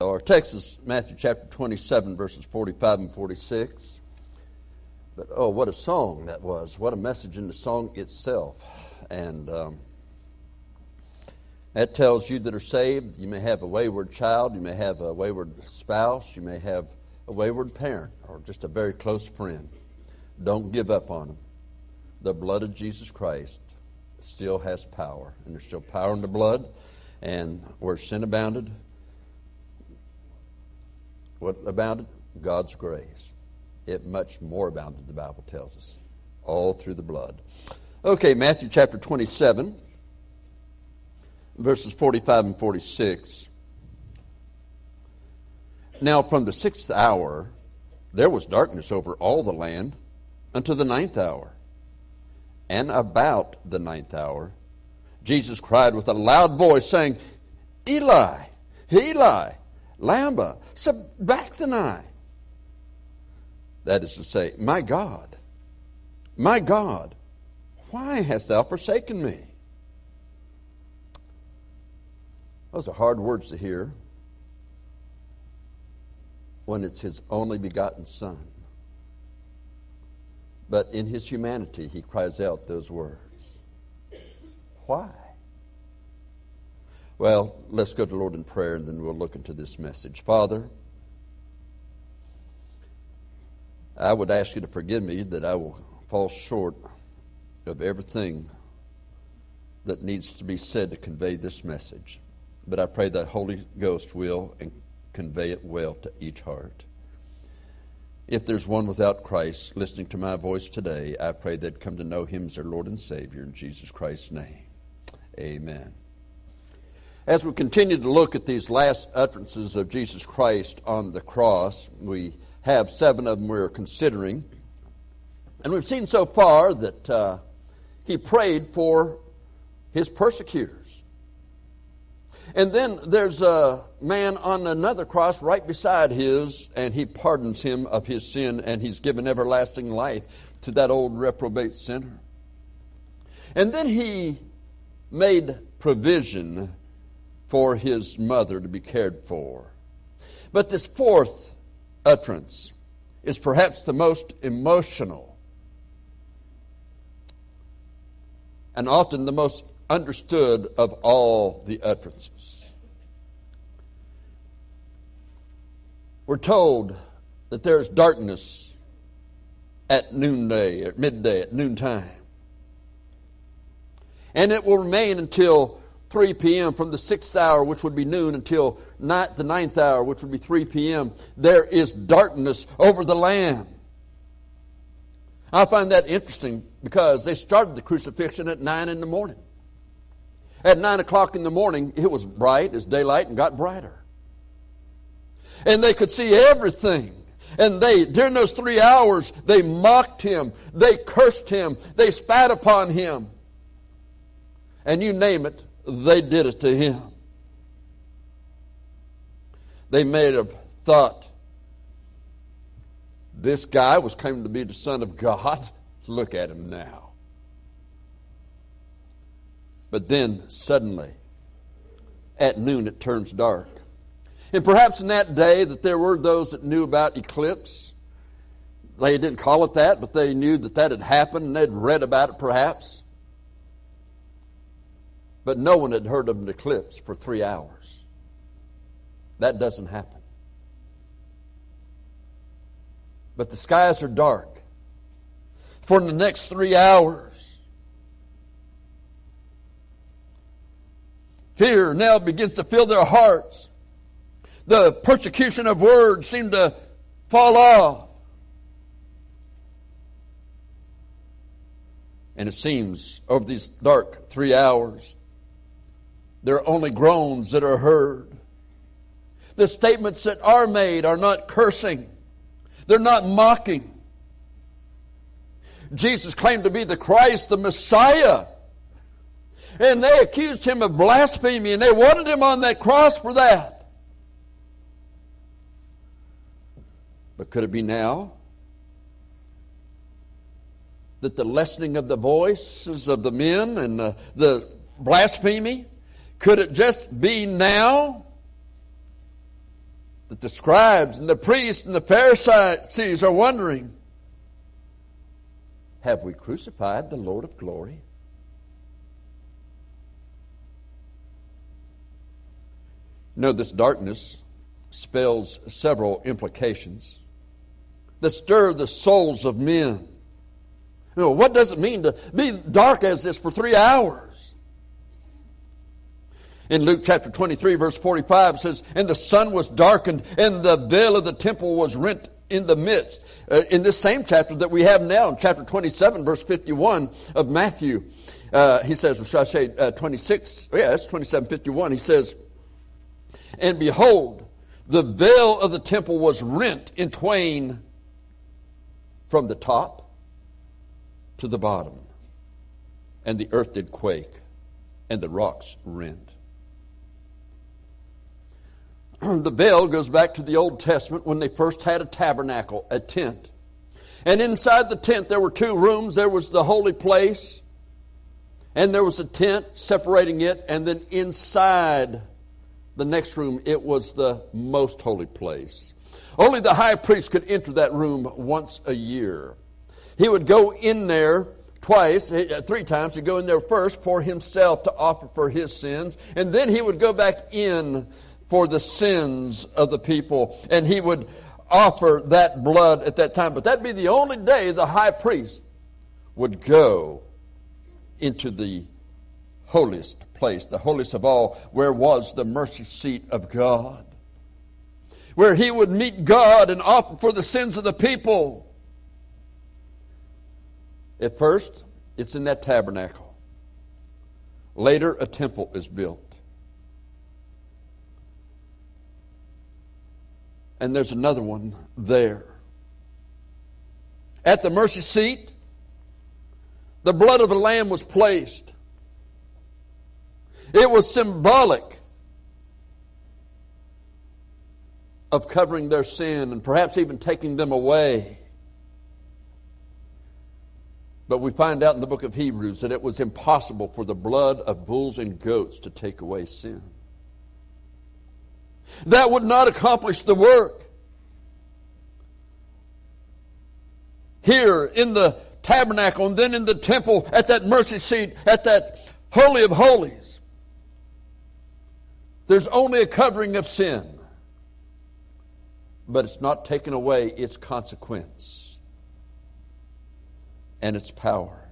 Our text is Matthew chapter 27, verses 45 and 46. But oh, what a song that was. What a message in the song itself. And um, that tells you that are saved. You may have a wayward child, you may have a wayward spouse, you may have a wayward parent, or just a very close friend. Don't give up on them. The blood of Jesus Christ still has power, and there's still power in the blood. And where sin abounded, what abounded? God's grace. It much more abounded, the Bible tells us, all through the blood. Okay, Matthew chapter 27, verses 45 and 46. Now, from the sixth hour, there was darkness over all the land unto the ninth hour. And about the ninth hour, Jesus cried with a loud voice, saying, Eli, Eli, Lama, sabachthani. That is to say, My God, my God, why hast thou forsaken me? Those are hard words to hear when it's his only begotten Son. But in his humanity, he cries out those words. Why? Well, let's go to the Lord in prayer and then we'll look into this message. Father, I would ask you to forgive me that I will fall short of everything that needs to be said to convey this message. But I pray that Holy Ghost will and convey it well to each heart. If there's one without Christ listening to my voice today, I pray they'd come to know him as their Lord and Savior in Jesus Christ's name. Amen. As we continue to look at these last utterances of Jesus Christ on the cross, we have seven of them we're considering. And we've seen so far that uh, he prayed for his persecutors. And then there's a man on another cross right beside his, and he pardons him of his sin, and he's given everlasting life to that old reprobate sinner. And then he made provision for his mother to be cared for. But this fourth utterance is perhaps the most emotional and often the most understood of all the utterances. We're told that there's darkness at noonday, at midday, at noontime. And it will remain until 3 p.m. from the sixth hour, which would be noon, until night, the ninth hour, which would be 3 p.m. There is darkness over the land. I find that interesting because they started the crucifixion at 9 in the morning. At 9 o'clock in the morning, it was bright as daylight and got brighter. And they could see everything. And they, during those three hours, they mocked him, they cursed him, they spat upon him. And you name it, they did it to him. They may have thought this guy was coming to be the Son of God. Look at him now. But then suddenly, at noon, it turns dark. And perhaps in that day that there were those that knew about eclipse. They didn't call it that, but they knew that that had happened and they'd read about it perhaps. But no one had heard of an eclipse for three hours. That doesn't happen. But the skies are dark. For the next three hours, fear now begins to fill their hearts. The persecution of words seemed to fall off. And it seems over these dark three hours, there are only groans that are heard. The statements that are made are not cursing, they're not mocking. Jesus claimed to be the Christ, the Messiah. And they accused him of blasphemy, and they wanted him on that cross for that. But could it be now that the lessening of the voices of the men and the, the blasphemy could it just be now that the scribes and the priests and the Pharisees are wondering Have we crucified the Lord of glory? know, this darkness spells several implications that stir the souls of men. You know, what does it mean to be dark as this for three hours? In Luke chapter 23, verse 45, it says, And the sun was darkened, and the veil of the temple was rent in the midst. Uh, in this same chapter that we have now, in chapter 27, verse 51 of Matthew, uh, he says, or should I say uh, 26? yeah, it's 27, 51. He says, And behold, the veil of the temple was rent in twain from the top to the bottom. And the earth did quake, and the rocks rent. the veil goes back to the Old Testament when they first had a tabernacle, a tent. And inside the tent, there were two rooms. There was the holy place, and there was a tent separating it, and then inside the next room, it was the most holy place. Only the high priest could enter that room once a year. He would go in there twice, uh, three times. He'd go in there first for himself to offer for his sins, and then he would go back in for the sins of the people, and he would offer that blood at that time. But that'd be the only day the high priest would go into the holiest place, the holiest of all, where was the mercy seat of God. Where he would meet God and offer for the sins of the people. At first, it's in that tabernacle. Later, a temple is built. And there's another one there. At the mercy seat, the blood of the Lamb was placed. It was symbolic of covering their sin and perhaps even taking them away. But we find out in the book of Hebrews that it was impossible for the blood of bulls and goats to take away sin. That would not accomplish the work. Here in the tabernacle and then in the temple at that mercy seat, at that Holy of Holies, there's only a covering of sin, but it's not taken away its consequence and its power.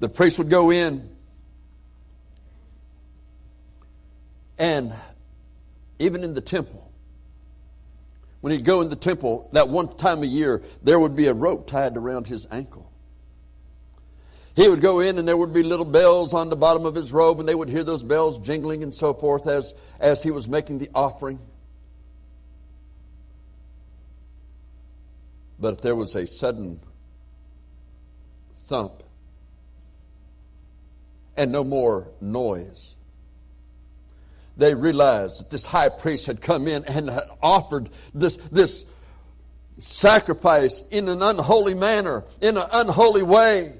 The priest would go in and even in the temple, when he'd go in the temple, that one time a year, there would be a rope tied around his ankle. He would go in and there would be little bells on the bottom of his robe and they would hear those bells jingling and so forth as, as he was making the offering. But if there was a sudden thump and no more noise, they realized that this high priest had come in and had offered this, this sacrifice in an unholy manner, in an unholy way.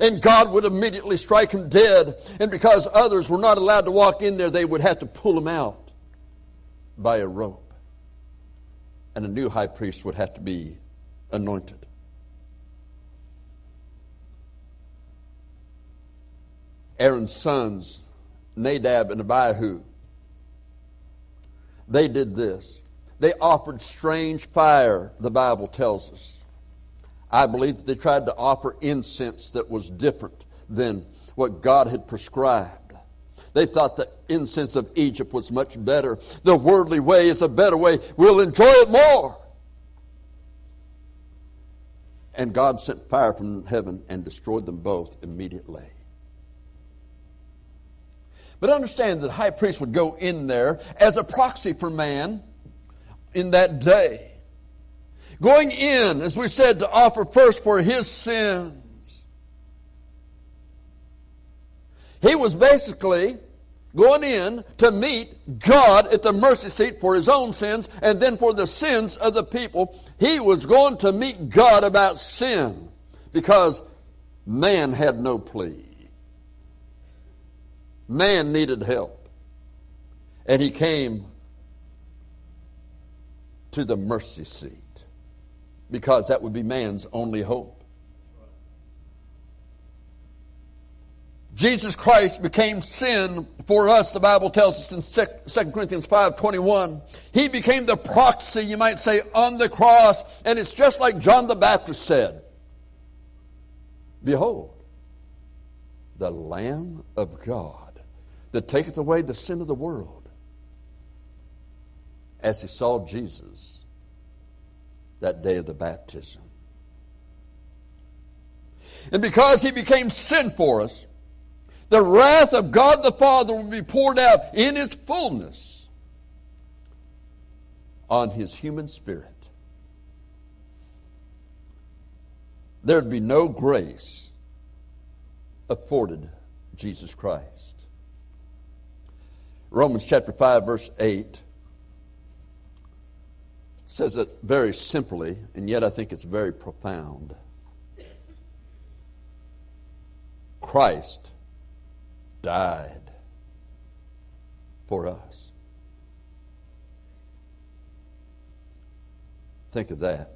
And God would immediately strike him dead. And because others were not allowed to walk in there, they would have to pull him out by a rope. And a new high priest would have to be anointed. Aaron's sons, Nadab and Abihu, they did this. They offered strange fire, the Bible tells us. I believe that they tried to offer incense that was different than what God had prescribed. They thought the incense of Egypt was much better. The worldly way is a better way. We'll enjoy it more. And God sent fire from heaven and destroyed them both immediately. But understand that the high priest would go in there as a proxy for man in that day. Going in, as we said, to offer first for his sins. He was basically going in to meet God at the mercy seat for his own sins and then for the sins of the people. He was going to meet God about sin because man had no plea. Man needed help. And he came to the mercy seat because that would be man's only hope. Jesus Christ became sin for us, the Bible tells us in 2 Corinthians 5.21. He became the proxy, you might say, on the cross. And it's just like John the Baptist said. Behold, the Lamb of God that taketh away the sin of the world. As he saw Jesus that day of the baptism. And because he became sin for us, the wrath of God the Father will be poured out in its fullness on his human spirit. There'd be no grace afforded Jesus Christ. Romans chapter 5, verse 8 says it very simply, and yet I think it's very profound. Christ died for us. Think of that.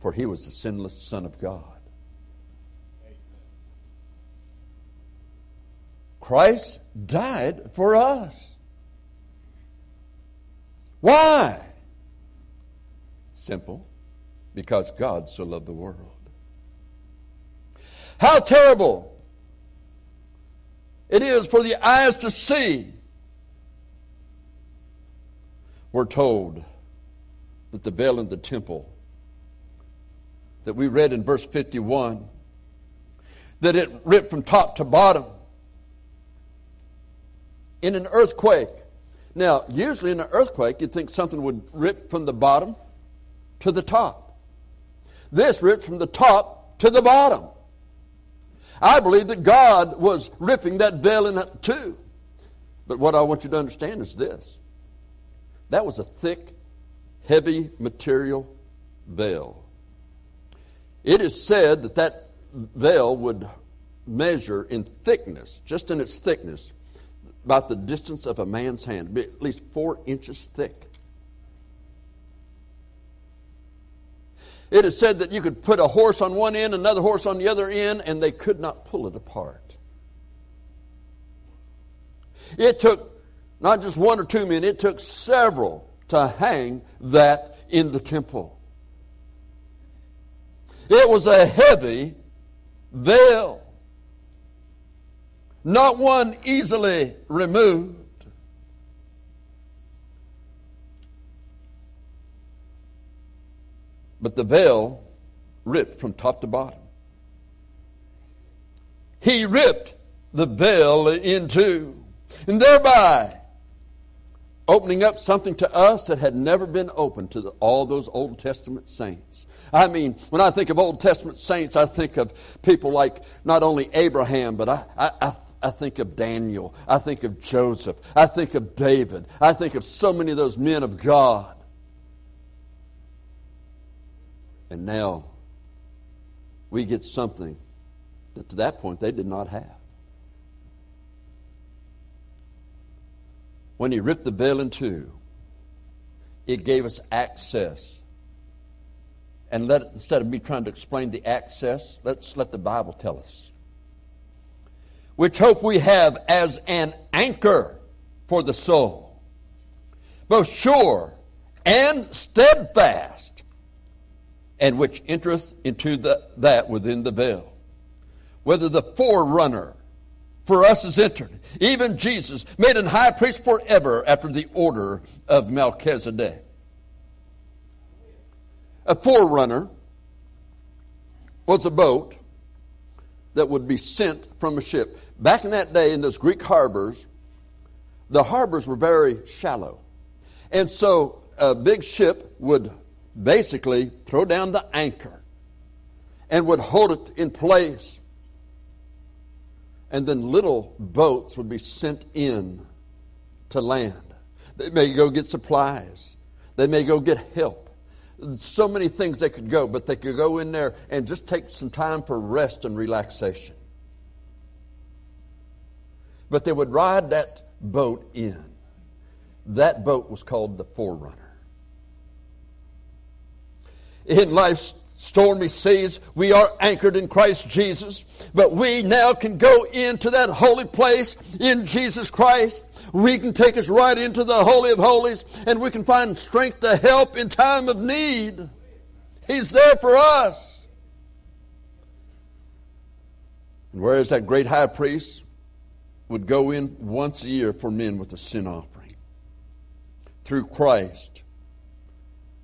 For he was the sinless Son of God. Christ died for us. Why? Simple. Because God so loved the world. How terrible it is for the eyes to see. We're told that the veil in the temple that we read in verse 51 that it ripped from top to bottom in an earthquake. Now, usually in an earthquake, you'd think something would rip from the bottom to the top. This ripped from the top to the bottom. I believe that God was ripping that veil in two. But what I want you to understand is this that was a thick, heavy material veil. It is said that that veil would measure in thickness, just in its thickness, about the distance of a man's hand, at least four inches thick. It is said that you could put a horse on one end, another horse on the other end, and they could not pull it apart. It took not just one or two men, it took several to hang that in the temple. It was a heavy veil, not one easily removed. But the veil ripped from top to bottom. He ripped the veil in two, and thereby opening up something to us that had never been open to the, all those Old Testament saints. I mean, when I think of Old Testament saints, I think of people like not only Abraham, but I, I, I, I think of Daniel. I think of Joseph. I think of David. I think of so many of those men of God And now we get something that to that point they did not have. When he ripped the veil in two, it gave us access. And let instead of me trying to explain the access, let's let the Bible tell us. Which hope we have as an anchor for the soul, both sure and steadfast and which entereth into the, that within the veil. Whether the forerunner for us is entered, even Jesus, made an high priest forever after the order of Melchizedek. A forerunner was a boat that would be sent from a ship. Back in that day, in those Greek harbors, the harbors were very shallow. And so a big ship would basically throw down the anchor and would hold it in place. And then little boats would be sent in to land. They may go get supplies. They may go get help. So many things they could go, but they could go in there and just take some time for rest and relaxation. But they would ride that boat in. That boat was called the Forerunner. In life's stormy seas, we are anchored in Christ Jesus, but we now can go into that holy place in Jesus Christ. We can take us right into the Holy of Holies, and we can find strength to help in time of need. He's there for us. And whereas that great high priest would go in once a year for men with a sin offering, through Christ,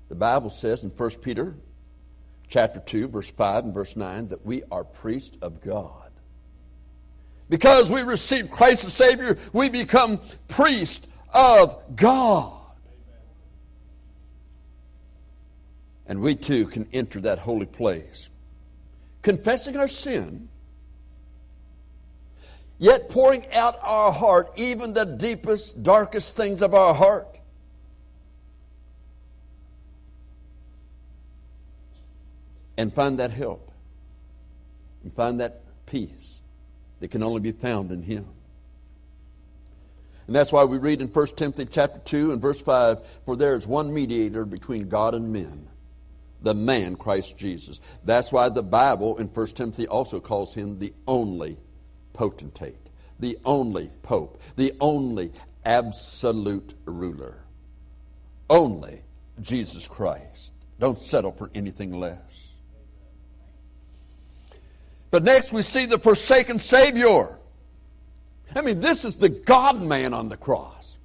the Bible says in 1 Peter chapter 2, verse 5 and verse 9, that we are priests of God. Because we receive Christ the Savior, we become priests of God. And we too can enter that holy place, confessing our sin, yet pouring out our heart, even the deepest, darkest things of our heart. And find that help, and find that peace that can only be found in Him. And that's why we read in 1 Timothy chapter 2 and verse 5, For there is one mediator between God and men, the man Christ Jesus. That's why the Bible in 1 Timothy also calls him the only potentate, the only pope, the only absolute ruler. Only Jesus Christ. Don't settle for anything less. But next we see the forsaken Savior. I mean, this is the God man on the cross.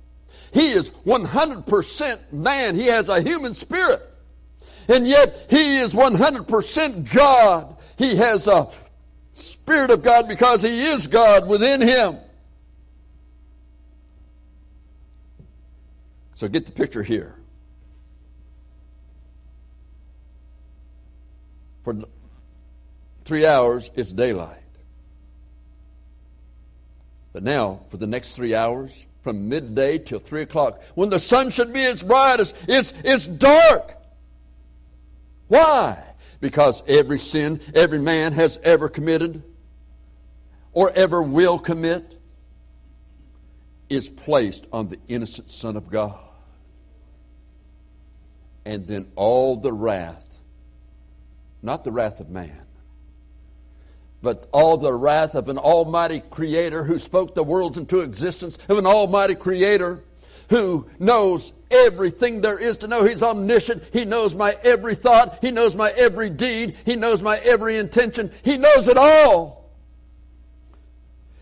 He is 100% man. He has a human spirit. And yet he is 100% God. He has a spirit of God because he is God within him. So get the picture here. For three hours, it's daylight. But now, for the next three hours, from midday till three o'clock, when the sun should be its brightest, it's, it's dark. Why? Because every sin every man has ever committed or ever will commit is placed on the innocent Son of God. And then all the wrath, not the wrath of man, but all the wrath of an almighty creator who spoke the worlds into existence, of an almighty creator who knows everything there is to know. He's omniscient. He knows my every thought. He knows my every deed. He knows my every intention. He knows it all.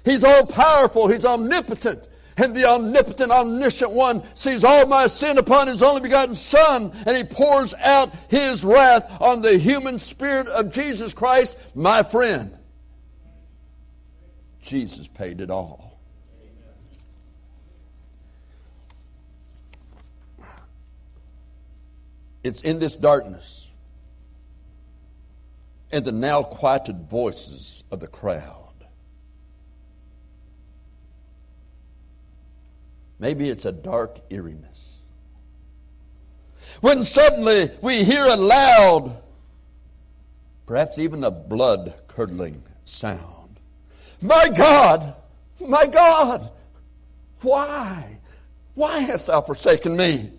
He's all powerful. He's omnipotent. And the omnipotent, omniscient one sees all my sin upon his only begotten Son, and he pours out his wrath on the human spirit of Jesus Christ, my friend. Jesus paid it all. It's in this darkness and the now quieted voices of the crowd. Maybe it's a dark eeriness. When suddenly we hear a loud, perhaps even a blood curdling sound. My God, my God, why? Why hast thou forsaken me?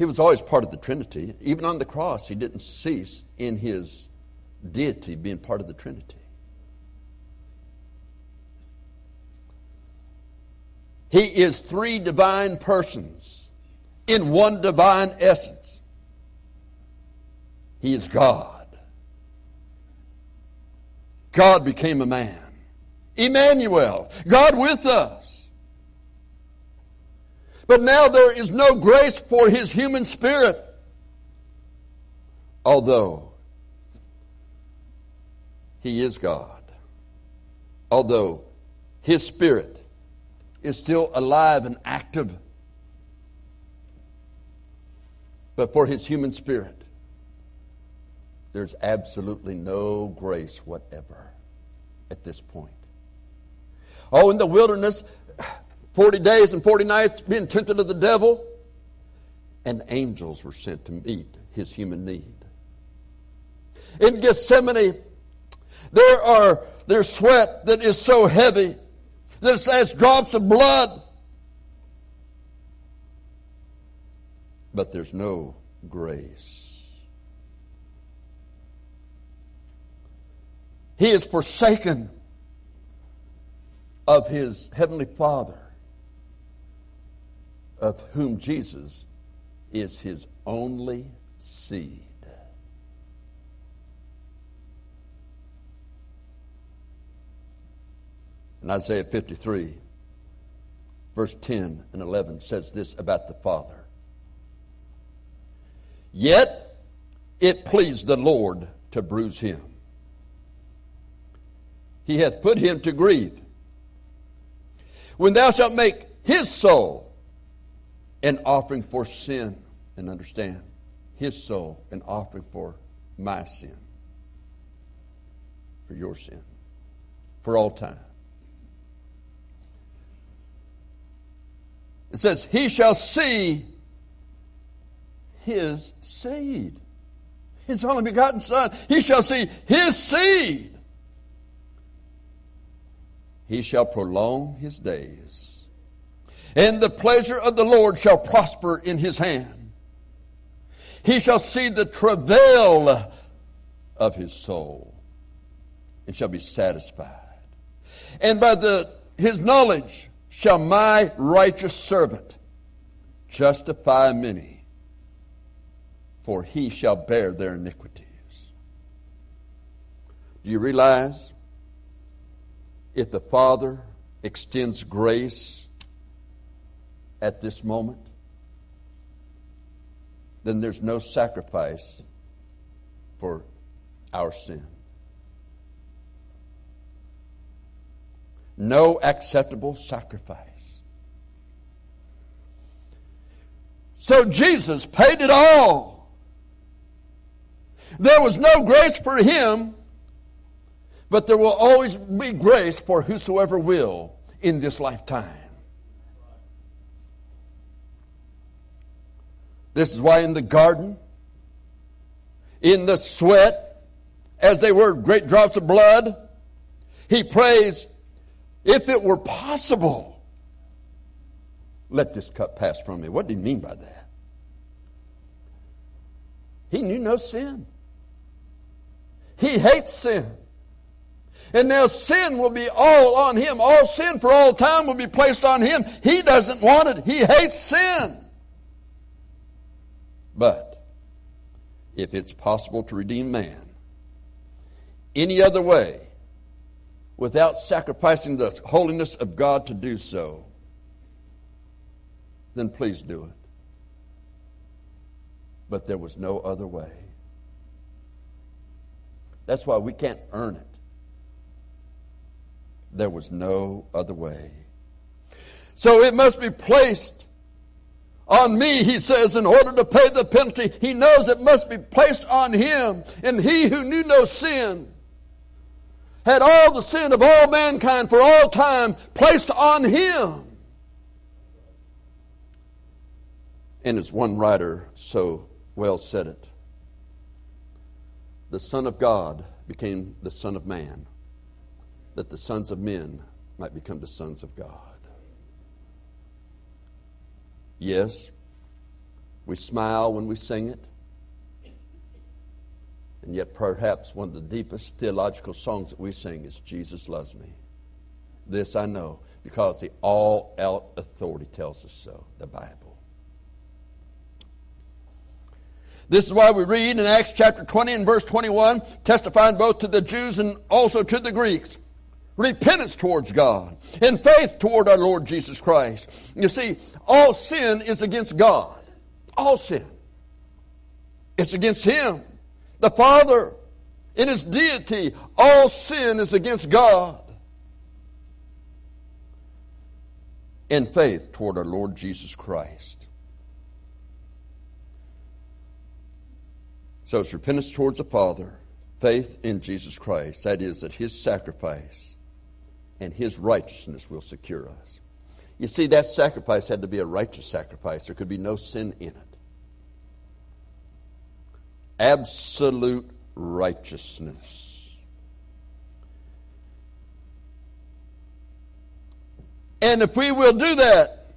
He was always part of the Trinity. Even on the cross, he didn't cease in his deity being part of the Trinity. He is three divine persons in one divine essence. He is God. God became a man. Emmanuel, God with us. But now there is no grace for his human spirit. Although he is God. Although his spirit is still alive and active. But for his human spirit, there's absolutely no grace whatever at this point. Oh, in the wilderness, 40 days and 40 nights being tempted of the devil, and angels were sent to meet his human need. In Gethsemane, there are their sweat that is so heavy that it's as drops of blood. But there's no grace. He is forsaken of his heavenly Father, of whom Jesus is his only seed. And Isaiah 53, verse 10 and 11 says this about the Father. Yet it pleased the Lord to bruise him. He hath put him to grief. When thou shalt make his soul an offering for sin, and understand, his soul an offering for my sin, for your sin, for all time. It says, He shall see his seed. His only begotten Son. He shall see his seed. He shall prolong his days. And the pleasure of the Lord shall prosper in his hand. He shall see the travail of his soul and shall be satisfied. And by the, his knowledge shall my righteous servant justify many, for he shall bear their iniquities. Do you realize if the Father extends grace at this moment, then there's no sacrifice for our sin. no acceptable sacrifice. So Jesus paid it all. There was no grace for him, but there will always be grace for whosoever will in this lifetime. This is why in the garden, in the sweat, as they were great drops of blood, he prays, if it were possible, let this cup pass from me. What did he mean by that? He knew no sin. He hates sin. And now sin will be all on him. All sin for all time will be placed on him. He doesn't want it. He hates sin. But if it's possible to redeem man any other way, without sacrificing the holiness of God to do so, then please do it. But there was no other way. That's why we can't earn it. There was no other way. So it must be placed on me, he says, in order to pay the penalty. He knows it must be placed on him. And he who knew no sin had all the sin of all mankind for all time placed on him. And as one writer so well said it, the Son of God became the Son of Man, that the sons of men might become the sons of God. Yes, we smile when we sing it. And yet, perhaps one of the deepest theological songs that we sing is Jesus Loves Me. This I know because the all out authority tells us so, the Bible. This is why we read in Acts chapter 20 and verse 21, testifying both to the Jews and also to the Greeks. Repentance towards God and faith toward our Lord Jesus Christ. You see, all sin is against God. All sin. It's against Him the Father. In his deity, all sin is against God. In faith toward our Lord Jesus Christ. So it's repentance towards the Father, faith in Jesus Christ. That is, that his sacrifice and his righteousness will secure us. You see, that sacrifice had to be a righteous sacrifice. There could be no sin in it. Absolute righteousness. And if we will do that,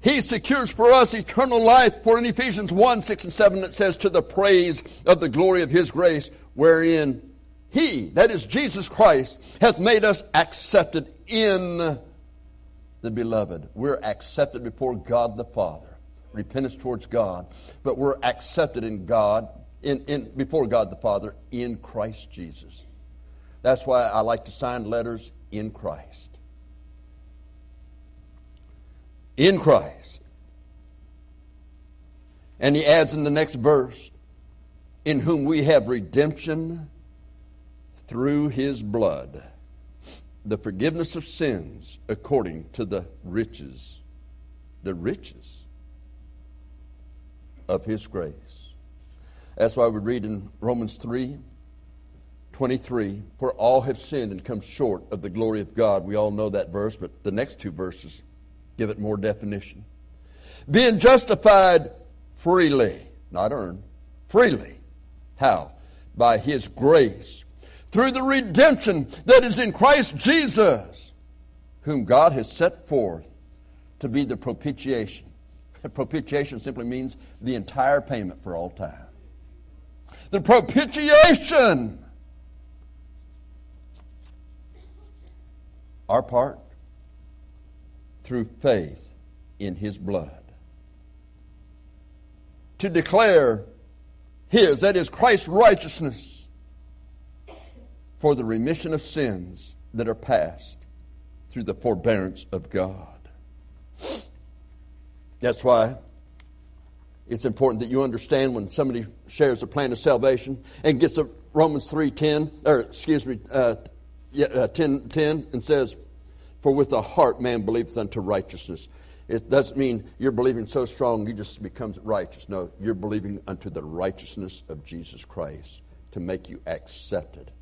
he secures for us eternal life. For in Ephesians 1 6 and 7, it says, To the praise of the glory of his grace, wherein he, that is Jesus Christ, hath made us accepted in the beloved. We're accepted before God the Father. Repentance towards God. But we're accepted in God, in, in, before God the Father, in Christ Jesus. That's why I like to sign letters in Christ. In Christ. And he adds in the next verse, in whom we have redemption through his blood, the forgiveness of sins according to the riches, the riches of his grace. That's why we read in Romans 3 23, for all have sinned and come short of the glory of God. We all know that verse, but the next two verses give it more definition. Being justified freely, not earned, freely. How? By his grace, through the redemption that is in Christ Jesus, whom God has set forth to be the propitiation. Propitiation simply means the entire payment for all time. The propitiation. Our part through faith in his blood. To declare his, that is Christ's righteousness, for the remission of sins that are past through the forbearance of God. That's why it's important that you understand when somebody shares a plan of salvation and gets a Romans 3.10, or excuse me, uh, uh, 10, 10, and says, for with the heart man believeth unto righteousness. It doesn't mean you're believing so strong you just become righteous. No, you're believing unto the righteousness of Jesus Christ to make you accepted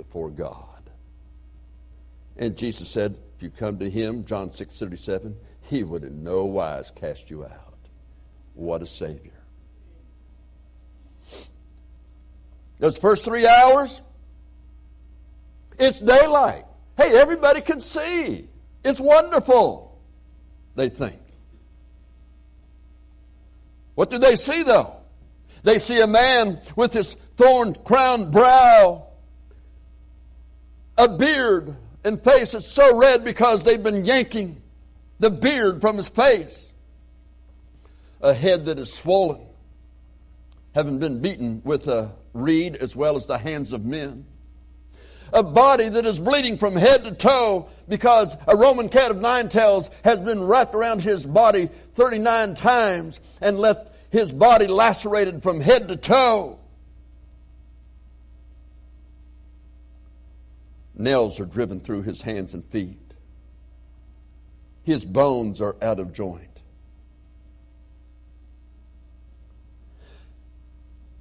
before God. And Jesus said, if you come to him, John 6 37, he would in no wise cast you out. What a Savior. Those first three hours, it's daylight. Hey, everybody can see. It's wonderful, they think. What do they see, though? They see a man with his thorn crowned brow, a beard and face that's so red because they've been yanking the beard from his face, a head that is swollen, having been beaten with a reed as well as the hands of men a body that is bleeding from head to toe because a Roman cat of nine tails has been wrapped around his body 39 times and left his body lacerated from head to toe. Nails are driven through his hands and feet. His bones are out of joint.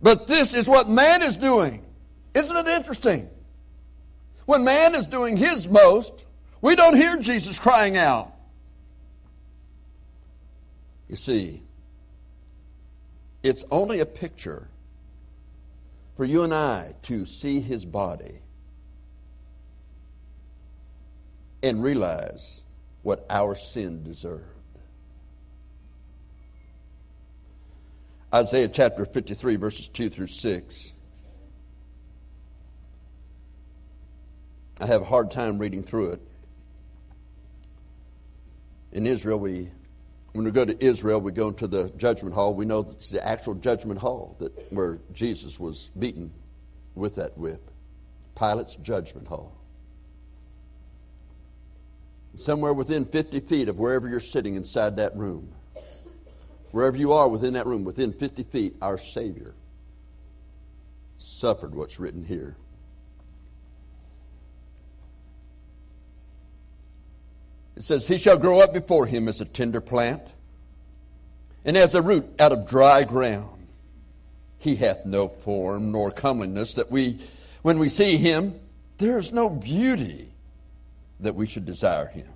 But this is what man is doing. Isn't it interesting? When man is doing his most, we don't hear Jesus crying out. You see, it's only a picture for you and I to see his body and realize what our sin deserved. Isaiah chapter 53, verses 2 through 6. I have a hard time reading through it. In Israel, we when we go to Israel, we go into the judgment hall. We know it's the actual judgment hall that where Jesus was beaten with that whip. Pilate's judgment hall. Somewhere within 50 feet of wherever you're sitting inside that room, wherever you are within that room, within 50 feet, our Savior suffered what's written here. It says, He shall grow up before him as a tender plant, and as a root out of dry ground. He hath no form nor comeliness that we, when we see him, there is no beauty that we should desire him.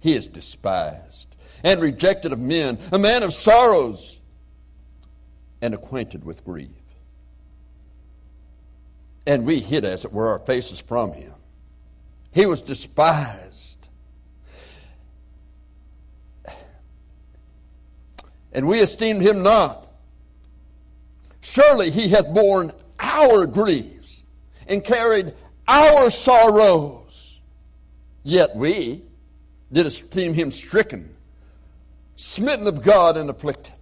He is despised and rejected of men, a man of sorrows and acquainted with grief. And we hid, as it were, our faces from him. He was despised. And we esteemed him not. Surely he hath borne our griefs and carried our sorrows. Yet we did esteem him stricken, smitten of God, and afflicted.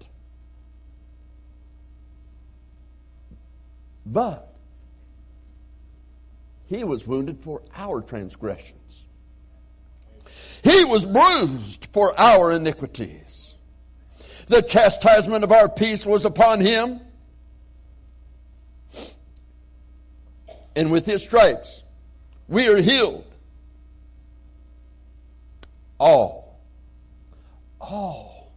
But he was wounded for our transgressions. He was bruised for our iniquities. The chastisement of our peace was upon him. And with his stripes, we are healed. All. All.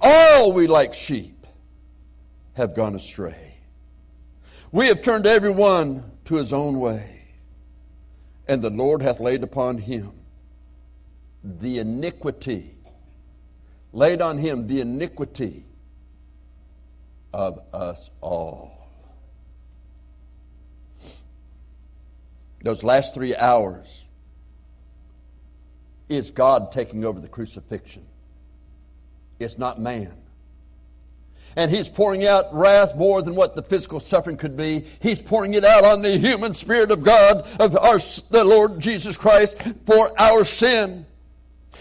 All we like sheep have gone astray. We have turned every one to his own way. And the Lord hath laid upon him the iniquity, laid on him the iniquity of us all. Those last three hours is God taking over the crucifixion. It's not man and he's pouring out wrath more than what the physical suffering could be. He's pouring it out on the human spirit of God, of our, the Lord Jesus Christ, for our sin.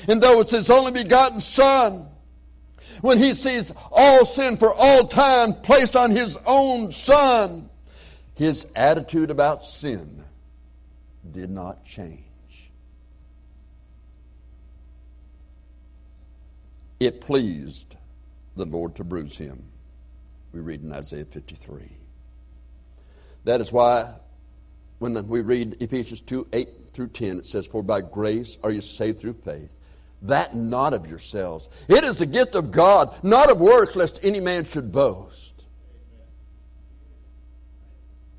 And though it's his only begotten Son, when he sees all sin for all time placed on his own Son, his attitude about sin did not change. It pleased the Lord to bruise him. We read in Isaiah 53. That is why when we read Ephesians 2 8 through 10, it says, For by grace are you saved through faith, that not of yourselves. It is a gift of God, not of works, lest any man should boast.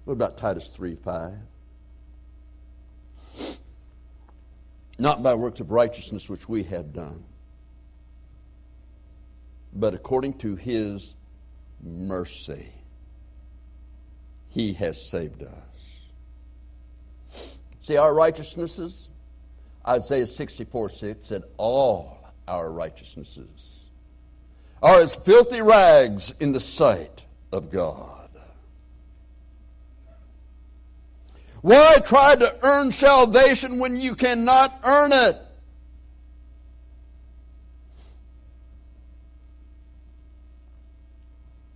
What about Titus 3 5? Not by works of righteousness which we have done but according to his mercy, he has saved us. See, our righteousnesses, Isaiah 64 6 said, all our righteousnesses are as filthy rags in the sight of God. Why try to earn salvation when you cannot earn it?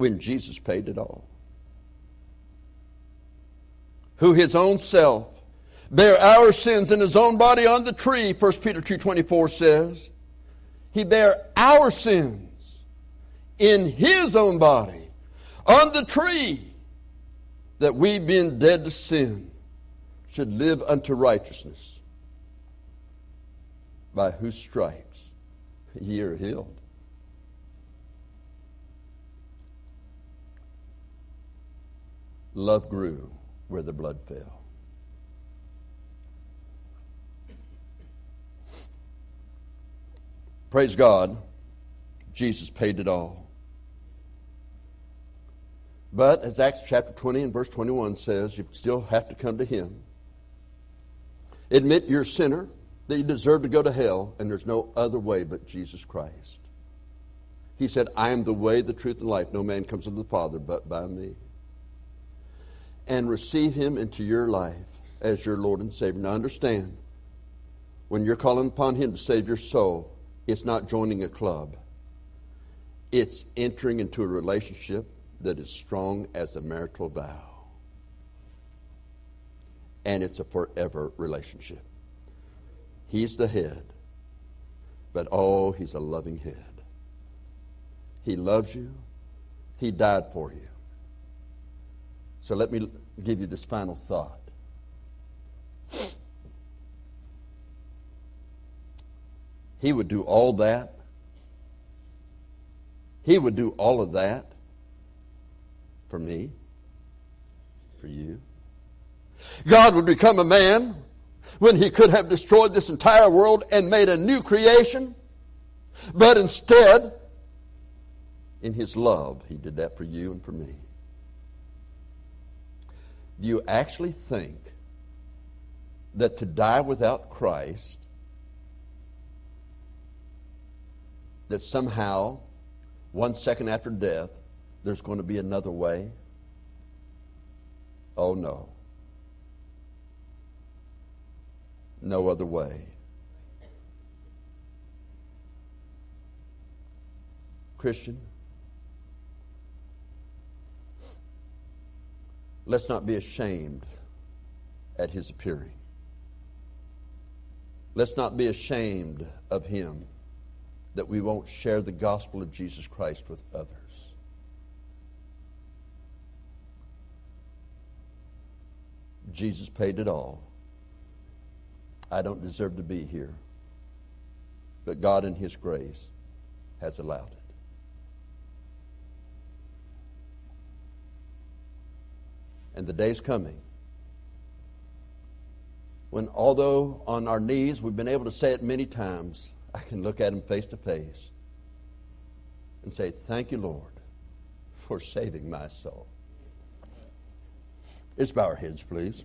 When Jesus paid it all. Who his own self bare our sins in his own body on the tree, 1 Peter 2.24 says. He bare our sins in his own body on the tree that we being dead to sin should live unto righteousness by whose stripes ye are healed. Love grew where the blood fell. Praise God, Jesus paid it all. But as Acts chapter 20 and verse 21 says, you still have to come to Him. Admit you're a sinner, that you deserve to go to hell, and there's no other way but Jesus Christ. He said, I am the way, the truth, and life. No man comes to the Father but by me and receive Him into your life as your Lord and Savior. Now, understand, when you're calling upon Him to save your soul, it's not joining a club, it's entering into a relationship that is strong as a marital vow. And it's a forever relationship. He's the head, but oh, He's a loving head. He loves you, He died for you. So let me give you this final thought. He would do all that. He would do all of that for me, for you. God would become a man when he could have destroyed this entire world and made a new creation. But instead, in his love, he did that for you and for me. Do you actually think that to die without Christ, that somehow one second after death, there's going to be another way? Oh, no. No other way. Christian, let's not be ashamed at his appearing. Let's not be ashamed of him that we won't share the gospel of Jesus Christ with others. Jesus paid it all. I don't deserve to be here, but God, in His grace, has allowed it. And the day's coming when, although on our knees, we've been able to say it many times, I can look at him face to face and say, Thank you, Lord, for saving my soul. Let's bow our heads, please.